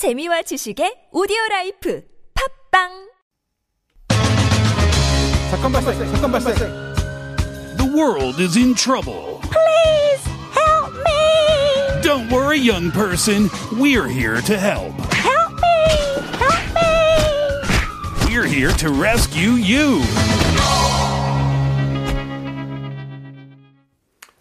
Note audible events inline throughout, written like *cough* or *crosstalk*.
재미와 지식의 오디오 라이프 팝빵 사건 발생, 사건 발생. The world is in trouble. Please help me! Don't worry, young person. We're here to help. Help me! Help me! We're here to rescue you.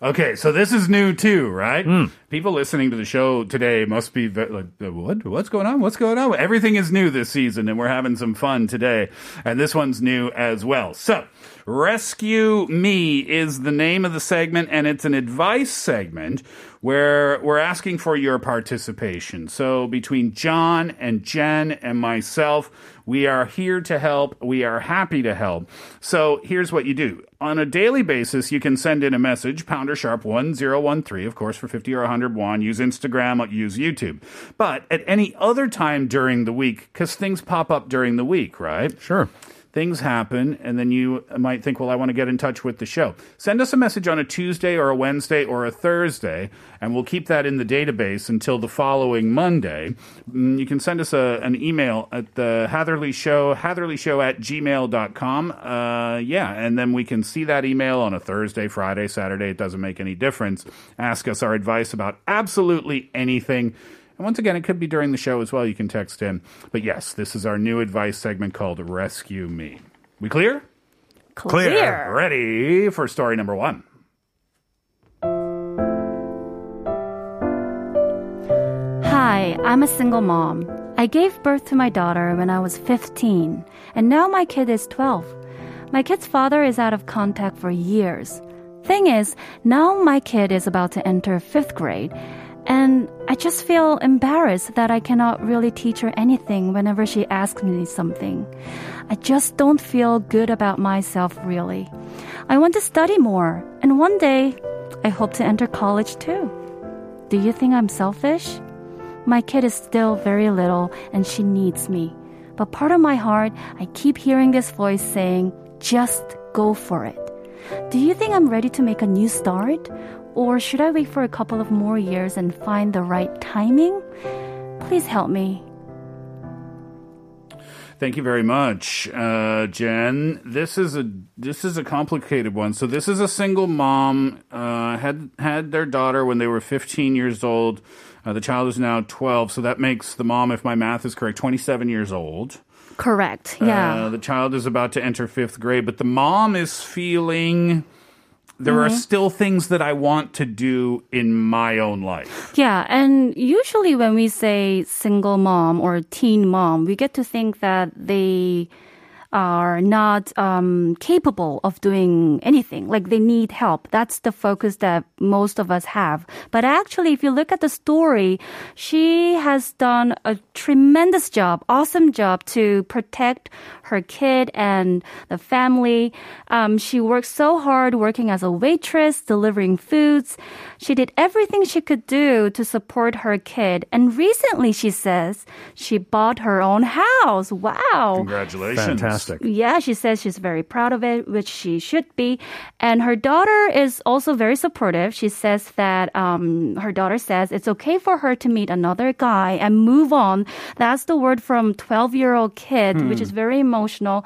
Okay, so this is new too, right? Hmm. People listening to the show today must be like, what? What's going on? What's going on? Everything is new this season, and we're having some fun today. And this one's new as well. So, Rescue Me is the name of the segment, and it's an advice segment where we're asking for your participation. So, between John and Jen and myself, we are here to help. We are happy to help. So here's what you do. On a daily basis, you can send in a message, pounder sharp 1013, of course, for 50 or 100 won. Use Instagram, use YouTube. But at any other time during the week, because things pop up during the week, right? Sure. Things happen, and then you might think, well, I want to get in touch with the show. Send us a message on a Tuesday or a Wednesday or a Thursday, and we'll keep that in the database until the following Monday. Mm, You can send us a, an email at the Hatherly Show, hatherlyshow at gmail.com. Uh, yeah, and then we can see that email on a Thursday, Friday, Saturday. It doesn't make any difference. Ask us our advice about absolutely anything. And once again, it could be during the show as well. You can text in. But yes, this is our new advice segment called Rescue Me. We clear? Clear. Ready for story number one. Hi, I'm a single mom. I gave birth to my daughter when I was 15, and now my kid is 12. My kid's father is out of contact for years. Thing is, now my kid is about to enter fifth grade, and I just feel embarrassed that I cannot really teach her anything whenever she asks me something. I just don't feel good about myself, really. I want to study more, and one day, I hope to enter college too. Do you think I'm selfish? My kid is still very little and she needs me. But part of my heart, I keep hearing this voice saying, just go for it. Do you think I'm ready to make a new start? Or should I wait for a couple of more years and find the right timing? Please help me. Thank you very much, uh, Jen. This is a this is a complicated one. So this is a single mom uh, had had their daughter when they were 15 years old. Uh, the child is now 12, so that makes the mom, if my math is correct, 27 years old. Correct. Yeah. Uh, the child is about to enter fifth grade, but the mom is feeling there are still things that I want to do in my own life. Yeah, and usually when we say single mom or teen mom, we get to think that they are not um, capable of doing anything. Like they need help. That's the focus that most of us have. But actually, if you look at the story, she has done a tremendous job, awesome job to protect her kid and the family. Um, she worked so hard working as a waitress, delivering foods. She did everything she could do to support her kid. And recently, she says she bought her own house. Wow. Congratulations. Fantastic. Yeah, she says she's very proud of it, which she should be. And her daughter is also very supportive. She says that um, her daughter says it's okay for her to meet another guy and move on. That's the word from 12 year old kid, which is very emotional.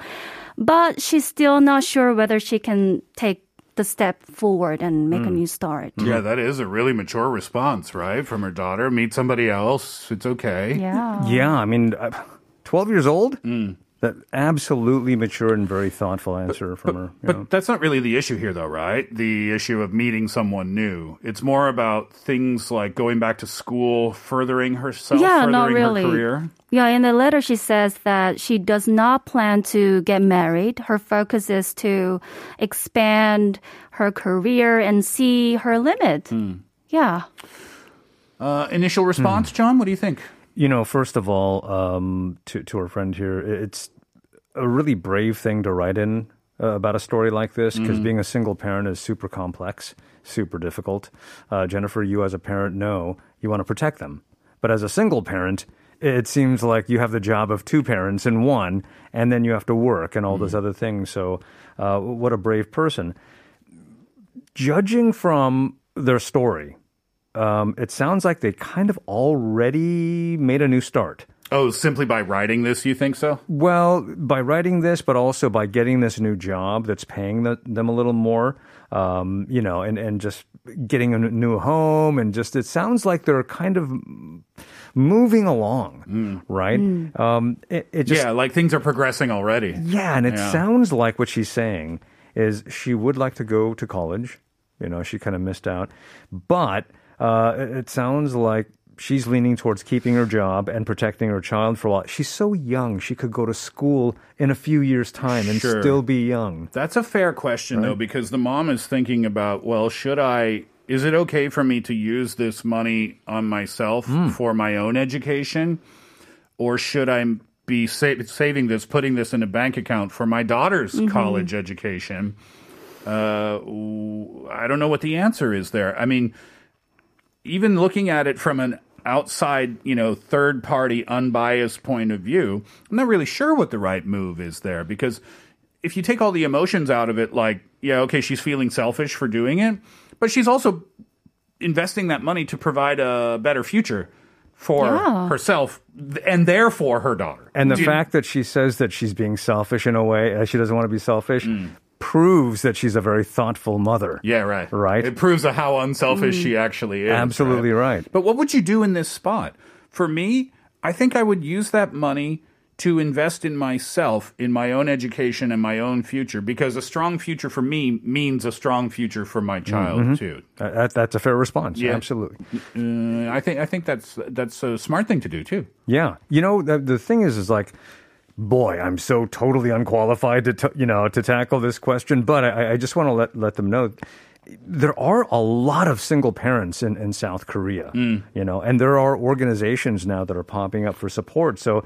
But she's still not sure whether she can take the step forward and make a new start. Yeah, that is a really mature response, right? From her daughter. Meet somebody else. It's okay. Yeah. Yeah, I mean, uh, 12 years old? That absolutely mature and very thoughtful answer from her. you know. But that's not really the issue here, though, right? The issue of meeting someone new. It's more about things like going back to school, furthering herself, Yeah, furthering not really. her career. Yeah, in the letter, she says that she does not plan to get married. Her focus is to expand her career and see her limit. Yeah. Uh, initial response, John? What do you think? You know, first of all, um, to to our friend here, it's a really brave thing to write in uh, about a story like this because being a single parent is super complex, super difficult. Uh, Jennifer, you as a parent know you want to protect them, but as a single parent, it seems like you have the job of two parents in one, and then you have to work and all those other things. So, uh, what a brave person. Judging from their story, um, it sounds like they kind of already made a new start. Oh, simply by writing this, you think so? Well, by writing this, but also by getting this new job that's paying the, them a little more, um, you know, and, and just getting a new home. And just, it sounds like they're kind of moving along, right? Um, it, it just, yeah, like things are progressing already. yeah, and it Yeah. sounds like what she's saying is she would like to go to college. You know, she kind of missed out. But uh, it it sounds like she's leaning towards keeping her job and protecting her child for a while. She's so young. She could go to school in a few years' time and Sure. still be young. That's a fair question, though, because the mom is thinking about, well, should I, is it okay for me to use this money on myself for my own education? Or should I be sa- saving this, putting this in a bank account for my daughter's college education? Uh, I don't know what the answer is there. I mean, even looking at it from an outside, you know, third party, unbiased point of view, I'm not really sure what the right move is there because if you take all the emotions out of it, like, yeah, okay, she's feeling selfish for doing it, but she's also investing that money to provide a better future for Yeah. herself and therefore her daughter. And the Do you- fact that she says that she's being selfish in a way, uh, she doesn't want to be selfish, proves that she's a very thoughtful mother. Yeah, right. Right. It proves how unselfish she actually is. Absolutely right. But what would you do in this spot? For me, I think I would use that money to invest in myself, in my own education and my own future, because a strong future for me means a strong future for my child too. Uh, that, that's a fair response. Yeah. Absolutely. Uh, I think I think that's that's a smart thing to do too. Yeah, you know the the thing is, is like, boy, I'm so totally unqualified to t- you know to tackle this question, but I, I just want to let let them know. There are a lot of single parents in, in South Korea, Mm. you know, and there are organizations now that are popping up for support. So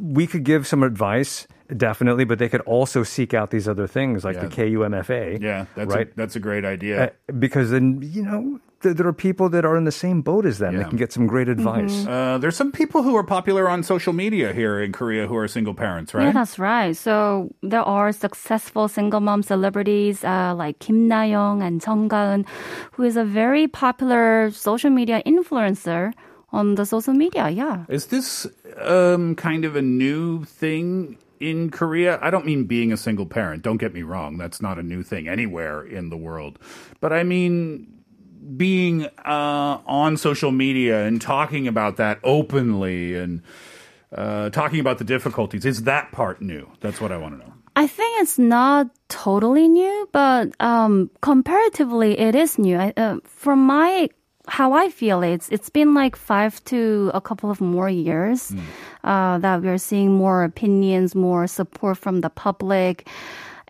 we could give some advice, definitely, but they could also seek out these other things like the Yeah. KUMFA. Yeah, that's right. a, that's a great idea. Uh, because then you know there are people that are in the same boat as them. They Yeah. can get some great advice. uh, there's some people who are popular on social media here in Korea who are single parents, right? Yeah, that's right. So there are successful single mom celebrities uh, like Kim Na-young and Song Ga-eun, who is a very popular social media influencer on the social media. Yeah. Is this um, kind of a new thing in Korea? I don't mean being a single parent. Don't get me wrong. That's not a new thing anywhere in the world. But I mean being uh, on social media and talking about that openly and uh, talking about the difficulties. Is that part new? That's what I want to know. I think it's not totally new, but um, comparatively, it is new. I, uh, from my how I feel it's it's been like five to a couple of more years uh, that we're seeing more opinions, more support from the public.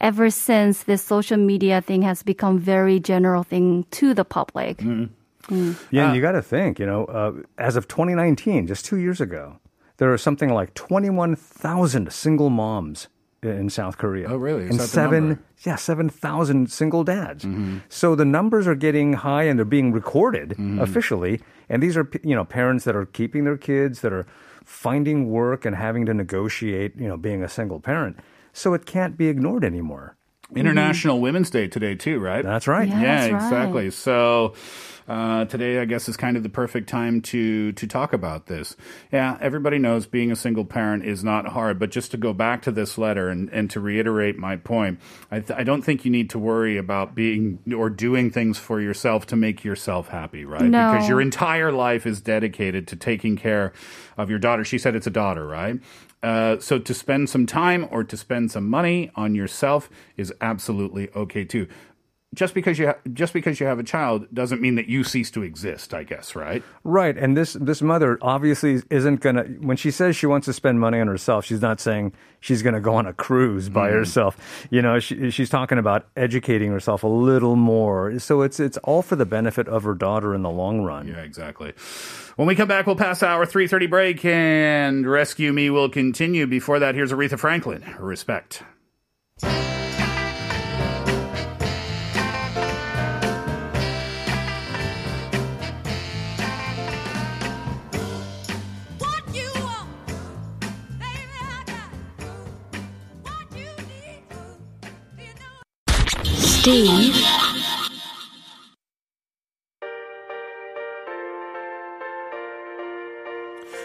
Ever since this social media thing has become very general thing to the public. Yeah, and you got to think, you know, uh, as of 2019, just two years ago, there are something like 21,000 single moms in South Korea. Oh, really? Is and that seven, number? yeah, 7,000 single dads. Mm-hmm. So the numbers are getting high and they're being recorded Mm-hmm. officially. And these are, you know, parents that are keeping their kids, that are finding work and having to negotiate, you know, being a single parent. So it can't be ignored anymore. International Women's Day today, too, right? That's right. Yeah. yeah, that's right. exactly. So uh, today, I guess, is kind of the perfect time to to talk about this. Yeah, everybody knows being a single parent is not hard, but just to go back to this letter and, and to reiterate my point, I, th- I don't think you need to worry about being or doing things for yourself to make yourself happy, right? No. Because your entire life is dedicated to taking care of your daughter. She said it's a daughter, right? Uh, so to spend some time or to spend some money on yourself is absolutely okay too. Just because you ha- just because you have a child doesn't mean that you cease to exist. I guess, right? Right, and this this mother obviously isn't gonna. When she says she wants to spend money on herself, she's not saying she's gonna go on a cruise by mm-hmm. herself. You know, she, she's talking about educating herself a little more. So it's it's all for the benefit of her daughter in the long run. Yeah, exactly. When we come back, we'll pass our 3:30 break and Rescue Me will continue. Before that, here's Aretha Franklin. Respect. Steve.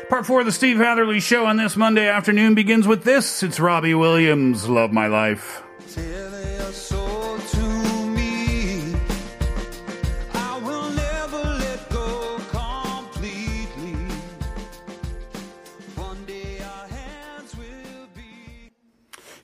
Part four of the Steve Hatherly Show on this Monday afternoon begins with this. It's Robbie Williams, Love My Life.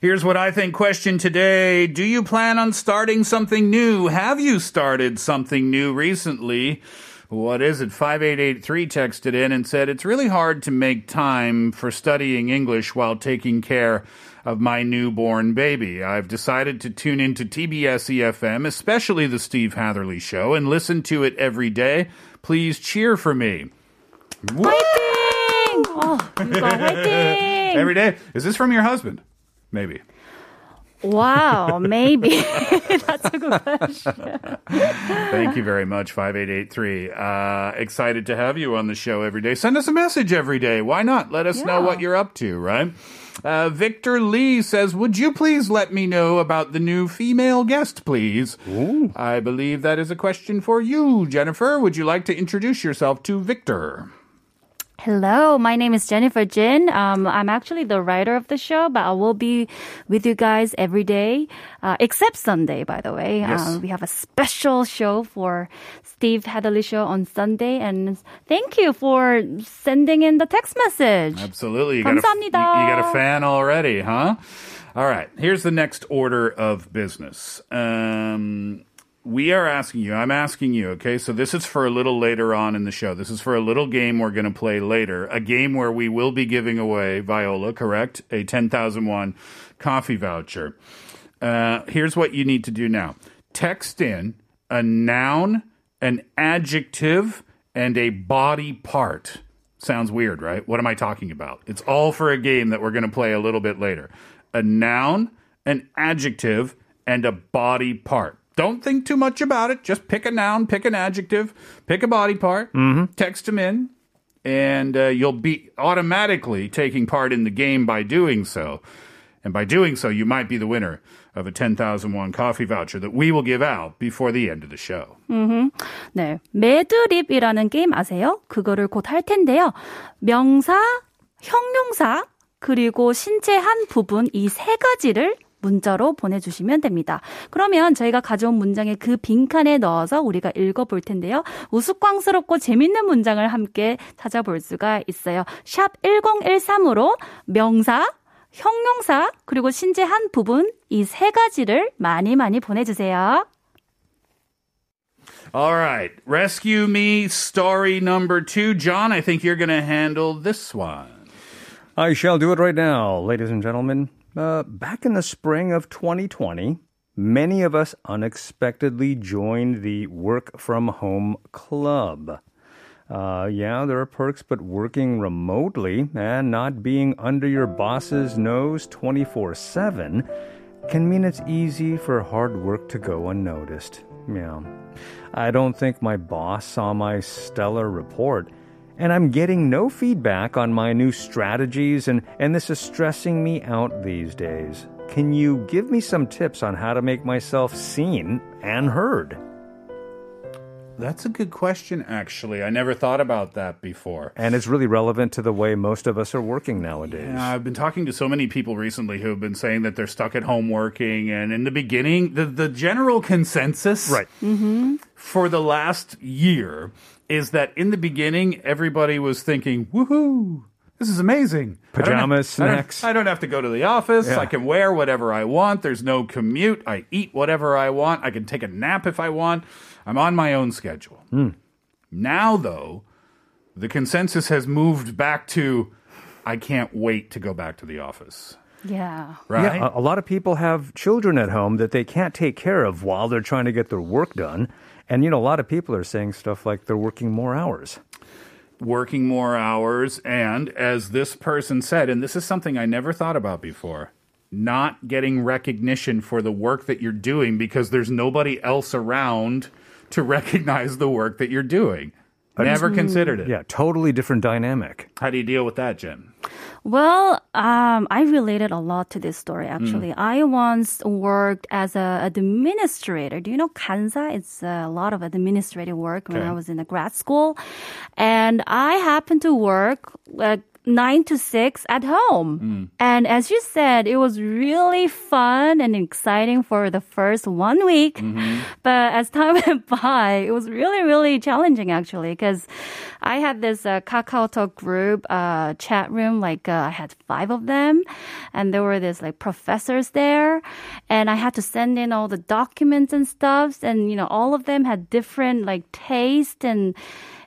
Here's what I think question today. Do you plan on starting something new? Have you started something new recently? What is it? 5883 texted in and said, It's really hard to make time for studying English while taking care of my newborn baby. I've decided to tune into TBS EFM, especially the Steve Hatherly show, and listen to it every day. Please cheer for me. 화이팅! 어, 이거 fighting. *laughs* Every day. Is this from your husband? Maybe. Wow, maybe. *laughs* *laughs* That's a good question. Thank you very much, 5883. Uh, excited to have you on the show every day. Send us a message every day. Why not? Let us know what you're up to, right? Uh, Victor Lee says, Would you please let me know about the new female guest, please? I believe that is a question for you, Jennifer. Would you like to introduce yourself to Victor? Hello, my name is Jennifer Jin. Um, I'm actually the writer of the show, but I will be with you guys every day, uh, except Sunday, by the way. Yes. Uh, we have a special show for Steve Hatherly show on Sunday, and thank you for sending in the text message. Absolutely. You Got a, you, you got a fan already, huh? All right, here's the next order of business. Um, we are asking you, I'm asking you, okay? So this is for a little later on in the show. This is for a little game we're going to play later. A game where we will be giving away, Viola, correct? A 10,001 coffee voucher. Uh, here's what you need to do now text in a noun, an adjective, and a body part. Sounds weird, right? What am I talking about? It's all for a game that we're going to play a little bit later. A noun, an adjective, and a body part. Don't think too much about it. Just pick a noun, pick an adjective, pick a body part, text them in, and uh, you'll be automatically taking part in the game by doing so. And by doing so, you might be the winner of a 10,001 coffee voucher that we will give out before the end of the show. 네. 매드립이라는 게임 아세요? 그거를 곧 할 텐데요. 명사, 형용사, 그리고 신체 한 부분 이 세 가지를 문자로 보내주시면 됩니다. 그러면 저희가 가져온 문장의 그 빈칸에 넣어서 우리가 읽어볼 텐데요. 우스꽝스럽고 재밌는 문장을 함께 찾아볼 수가 있어요. 샵 1013으로 명사, 형용사, 그리고 신체 한 부분 이 세 가지를 많이 많이 보내주세요. All right. Rescue Me story number two. John, I think you're going to handle this one. I shall do it right now, ladies and gentlemen. Uh, back in the spring of 2020, many of us unexpectedly joined the Work from Home Club. Uh, yeah, there are perks, but working remotely and not being under your boss's nose 24 7 can mean it's easy for hard work to go unnoticed. Yeah. I don't think my boss saw my stellar report, and I'm getting no feedback on my new strategies, and, and this is stressing me out these days. Can you give me some tips on how to make myself seen and heard? That's a good question, actually. I never thought about that before. And it's really relevant to the way most of us are working nowadays. Yeah, I've been talking to so many people recently who have been saying that they're stuck at home working. And in the beginning, the, the general consensus Right. Mm-hmm. for the last year is that in the beginning, everybody was thinking, woohoo, this is amazing. Pajamas, I don't- snacks. I don't, have to go to the office. Yeah. I can wear whatever I want. There's no commute. I eat whatever I want. I can take a nap if I want. I'm on my own schedule. Hmm. Now, though, the consensus has moved back to I can't wait to go back to the office. Yeah. Right? Yeah, a, a lot of people have children at home that they can't take care of while they're trying to get their work done. And, you know, a lot of people are saying stuff like they're working more hours. working more hours, and as this person said, and this is something I never thought about before, not getting recognition for the work that you're doing because there's nobody else around to *laughs* recognize the work that you're doing. Never considered it. Yeah, totally different dynamic. How do you deal with that, Jen? Well, um, I related a lot to this story actually. I once worked as a administrator. Do you know Kansa? It's a lot of administrative work when I was in the grad school, and I happened to work uh, nine to six at home. And as you said, it was really fun and exciting for the first one week. But as time *laughs* went by, it was really, really challenging actually, because I had this uh, Kakao Talk group uh, chat room, like uh, I had five of them, and there were this like professors there, and I had to send in all the documents and stuff, and you know, all of them had different like taste and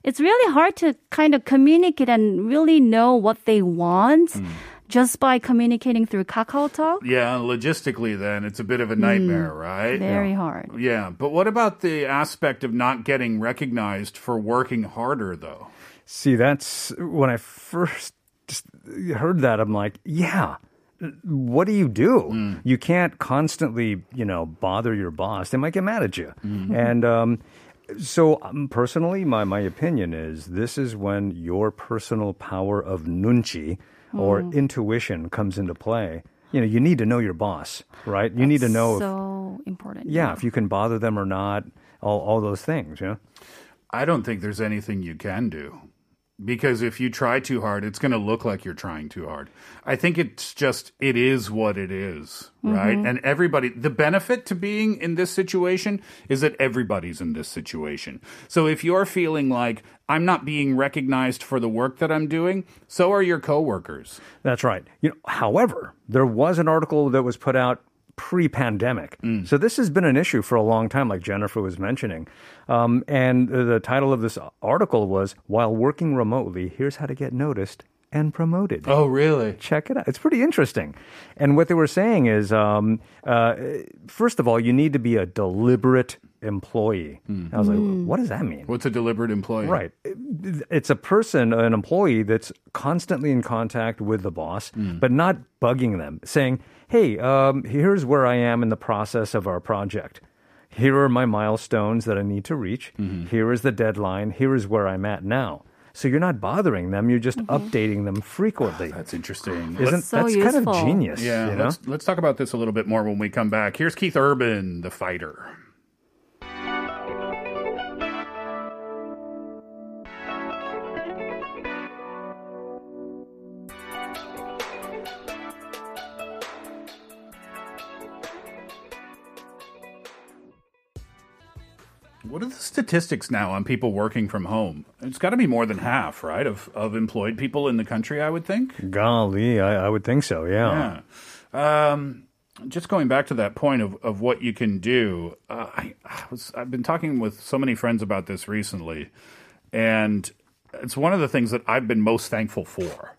it's really hard to kind of communicate and really know what they want hmm. just by communicating through Kakao Talk. Yeah, logistically, then it's a bit of a nightmare, hmm. right? Very hard. Yeah, but what about the aspect of not getting recognized for working harder, though? See, that's when I first heard that. I'm like, yeah. What do you do? Hmm. You can't constantly, you know, bother your boss. They might get mad at you. And um, so, um, personally, my my opinion is this is when your personal power of nunchi or intuition comes into play. You know, you need to know your boss, right? You need to know, if, So important. yeah, if you can bother them or not. All all those things, you know. I don't think there's anything you can do. Because if you try too hard, it's going to look like you're trying too hard. I think it's just, it is what it is, right? Mm-hmm. And everybody, the benefit to being in this situation is that everybody's in this situation. So if you're feeling like, I'm not being recognized for the work that I'm doing, so are your coworkers. That's right. You know, however, there was an article that was put out pre-pandemic, mm. so this has been an issue for a long time, like Jennifer was mentioning. Um, and the the title of this article was "While Working Remotely, Here's How to Get Noticed and Promoted." Oh, really? check it out. It's pretty interesting. And what they were saying is, um, uh, first of all, you need to be a deliberate employee. I was like, what does that mean? What's a deliberate employee? Right. It's a person, an employee that's constantly in contact with the boss, but not bugging them, saying, hey, um, here's where I am in the process of our project. Here are my milestones that I need to reach. Mm-hmm. Here is the deadline. Here is where I'm at now. So you're not bothering them, you're just mm-hmm. updating them frequently. That's interesting. Isn't so that's kind of genius? Yeah, you know? let's let's talk about this a little bit more when we come back. Here's Keith Urban, the fighter. What are the statistics now on people working from home? It's got to be more than half, right, of, of employed people in the country, I would think. Golly, I, I would think so. Yeah. Yeah. Um, just going back to that point of, of what you can do, uh, I, I was I've been talking with so many friends about this recently, and it's one of the things that I've been most thankful for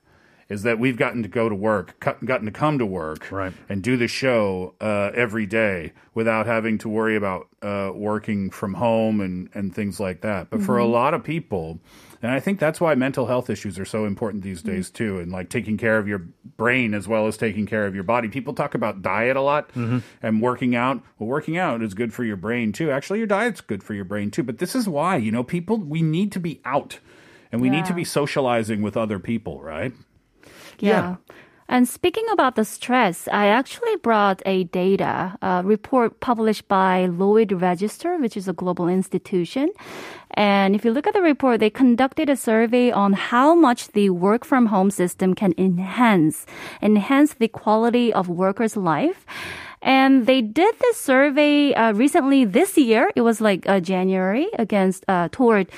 is that we've gotten to go to work, gotten to come to work, Right. and do the show uh, every day without having to worry about uh, working from home and, and things like that. But for a lot of people, and I think that's why mental health issues are so important these days too, and like taking care of your brain as well as taking care of your body. People talk about diet a lot and working out. Well, working out is good for your brain too. Actually, your diet's good for your brain too. But this is why, you know, people, we need to be out and we need to be socializing with other people, right? Yeah. And speaking about the stress, I actually brought a data uh, report published by Lloyd Register, which is a global institution. And if you look at the report, they conducted a survey on how much the work from home system can enhance, enhance the quality of workers' life. And they did this survey uh, recently this year. It was like uh, January against uh, toward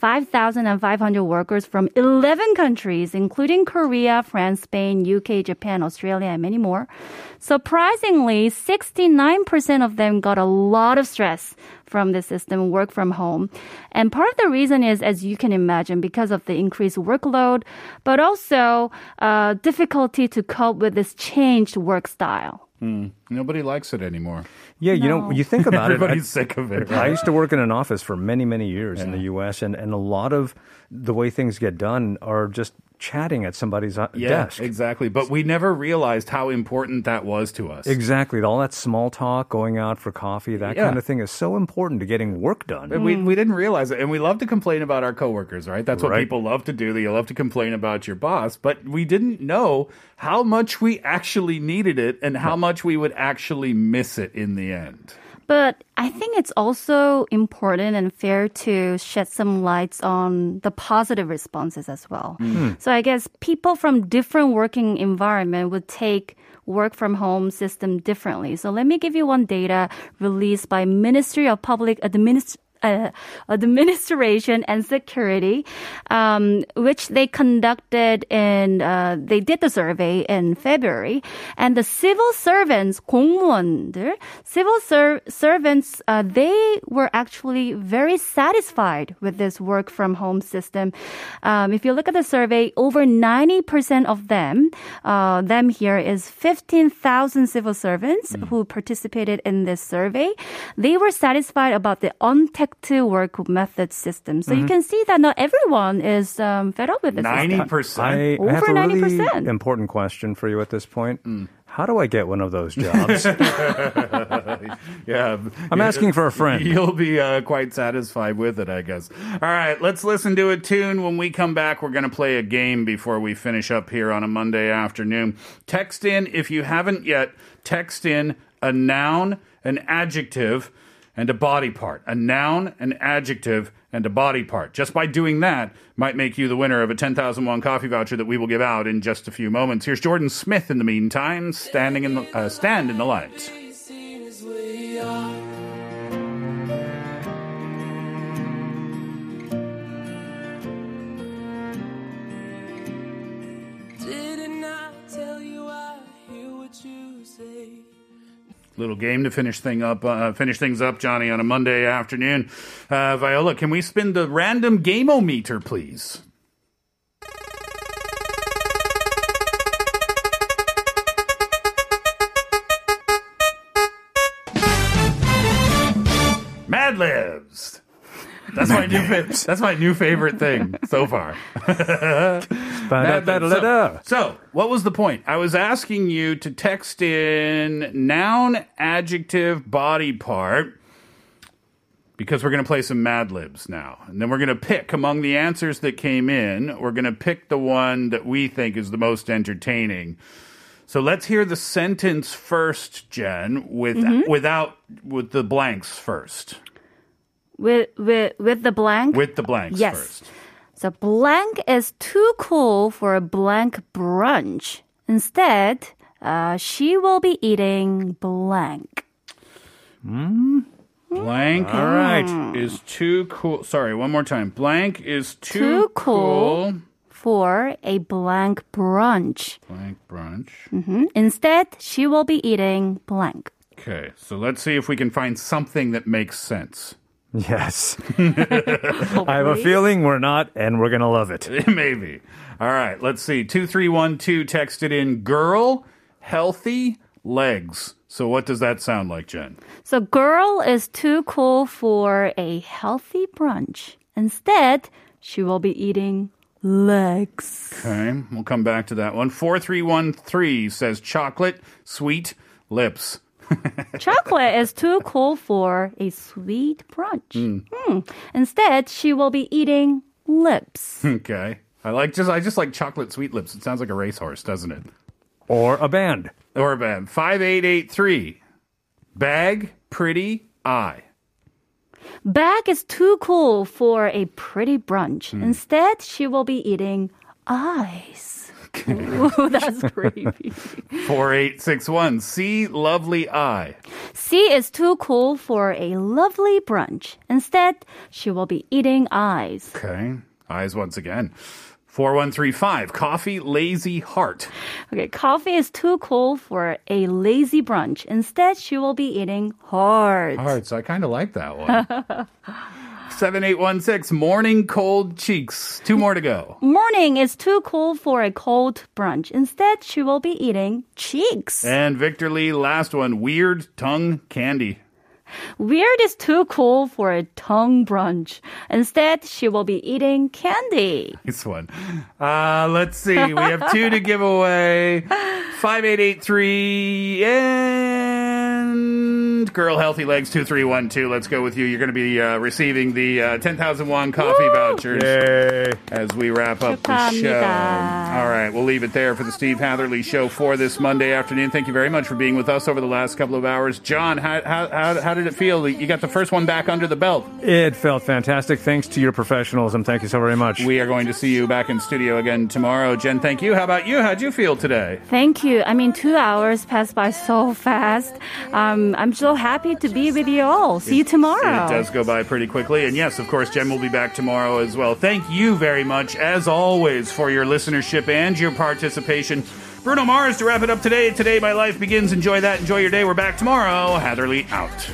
5,500 workers from 11 countries, including Korea, France, Spain, UK, Japan, Australia, and many more. Surprisingly, 69% of them got a lot of stress from the system, work from home. And part of the reason is, as you can imagine, because of the increased workload, but also uh, difficulty to cope with this changed work style. Hmm. Nobody likes it anymore. Yeah, you know, you think *laughs* about it. Everybody's sick of it. I used to work in an office for many, many years in the U.S., and, and a lot of the way things get done are just chatting at somebody's uh, Yeah, desk. exactly. But we never realized how important that was to us. Exactly. All that small talk, going out for coffee, that Yeah. kind of thing is so important to getting work done. We, we didn't realize it. And we love to complain about our coworkers, right? That's what Right. people love to do. They love to complain about your boss. But we didn't know how much we actually needed it and how much we would actually miss it in the end. But I think it's also important and fair to shed some lights on the positive responses as well. Mm. Hmm. So I guess people from different working environment would take work from home system differently. So let me give you one data released by Ministry of Public Administration uh, administration and security, um, which they conducted in uh, they did the survey in February, and the civil servants, 공무원들, civil ser- servants, uh, they were actually very satisfied with this work from home system. Um, if you look at the survey, over ninety percent of them, uh, them here is fifteen thousand civil servants mm. who participated in this survey. They were satisfied about the untact untact work method system. So you can see that not everyone is um, fed up with the Ninety system. percent. I, I Over have a really 90%. important question for you at this point. How do I get one of those jobs? *laughs* Yeah, I'm asking for a friend. You'll be uh, quite satisfied with it, I guess. All right, let's listen to a tune. When we come back, we're going to play a game before we finish up here on a Monday afternoon. Text in, if you haven't yet, text in a noun, an adjective, and a body part. A noun, an adjective, and a body part. Just by doing that might make you the winner of a 10,000 won coffee voucher that we will give out in just a few moments. Here's Jordan Smith in the meantime, standing in the, uh, stand in the light. Little game to finish thing up, uh, finish things up, Johnny, on a Monday afternoon. Uh, Viola, can we spin the random game-o-meter, please? Mad Libs. That's my new *laughs* fa- that's my new favorite thing so far. *laughs* So, so, what was the point? I was asking you to text in noun, adjective, body part because we're going to play some Mad Libs now. And then we're going to pick among the answers that came in, we're going to pick the one that we think is the most entertaining. So let's hear the sentence first, Jen, with mm-hmm. without with the blanks first. With, with, with the blank? With the blanks Yes. first. So blank is too cool for a blank brunch. Instead, uh, she will be eating blank. Hmm? Blank hmm. All right. is too cool. Sorry, one more time. Blank is too, Too cool. For a blank brunch. Blank brunch. Mm-hmm. Instead, she will be eating blank. Okay, so let's see if we can find something that makes sense. Yes. *laughs* I have a feeling we're not, and we're going to love it. *laughs* Maybe. All right, let's see. 2312 texted in girl, healthy, legs. So what does that sound like, Jen? So girl is too cool for a healthy brunch. Instead, she will be eating legs. Okay, we'll come back to that one. 4313 says chocolate, sweet, lips. *laughs* Chocolate is too cool for a sweet brunch. Hmm. Instead, she will be eating lips. *laughs* Okay. I like just I just like chocolate sweet lips. It sounds like a racehorse, doesn't it? Or a band. Or a band. 5883. Bag, pretty, eye. Bag is too cool for a pretty brunch. Instead, she will be eating eyes. Ooh, *laughs* that's creepy. *laughs* 4861. See lovely eye. C is too cool for a lovely brunch. Instead, she will be eating eyes. Okay. Eyes once again. 4135. Coffee, lazy heart. Okay, coffee is too cool for a lazy brunch. Instead, she will be eating hearts. Hearts. I kind of like that one. *laughs* 7816. Morning cold cheeks. Two more to go. Morning is too cool for a cold brunch. Instead, she will be eating cheeks. And Victor Lee, last one. Weird tongue candy. Weird is too cool for a tongue brunch. Instead, she will be eating candy. Nice one. Uh, let's see. We have two to give *laughs* away. 5883 *laughs* Girl Healthy Legs 2312. Let's go with you. You're going to be uh, receiving the uh, 10,000 won coffee Woo! vouchers Yay. as we wrap up the show. All right, we'll leave it there for the Steve Hatherly show for this Monday afternoon. Thank you very much for being with us over the last couple of hours. John, how, how, how did it feel? You got the first one back under the belt. It felt fantastic. Thanks to your professionalism. Thank you so very much. We are going to see you back in studio again tomorrow. Jen, thank you. How about you? How'd you feel today? Thank you. I mean, two hours passed by so fast. Um, I'm just so happy to be with you all. See you tomorrow. It does go by pretty quickly. And yes, of course, Jen will be back tomorrow as well. Thank you very much, as always, for your listenership and your participation. Bruno Mars to wrap it up today. Today, my life begins. Enjoy that. Enjoy your day. We're back tomorrow. Hatherly out.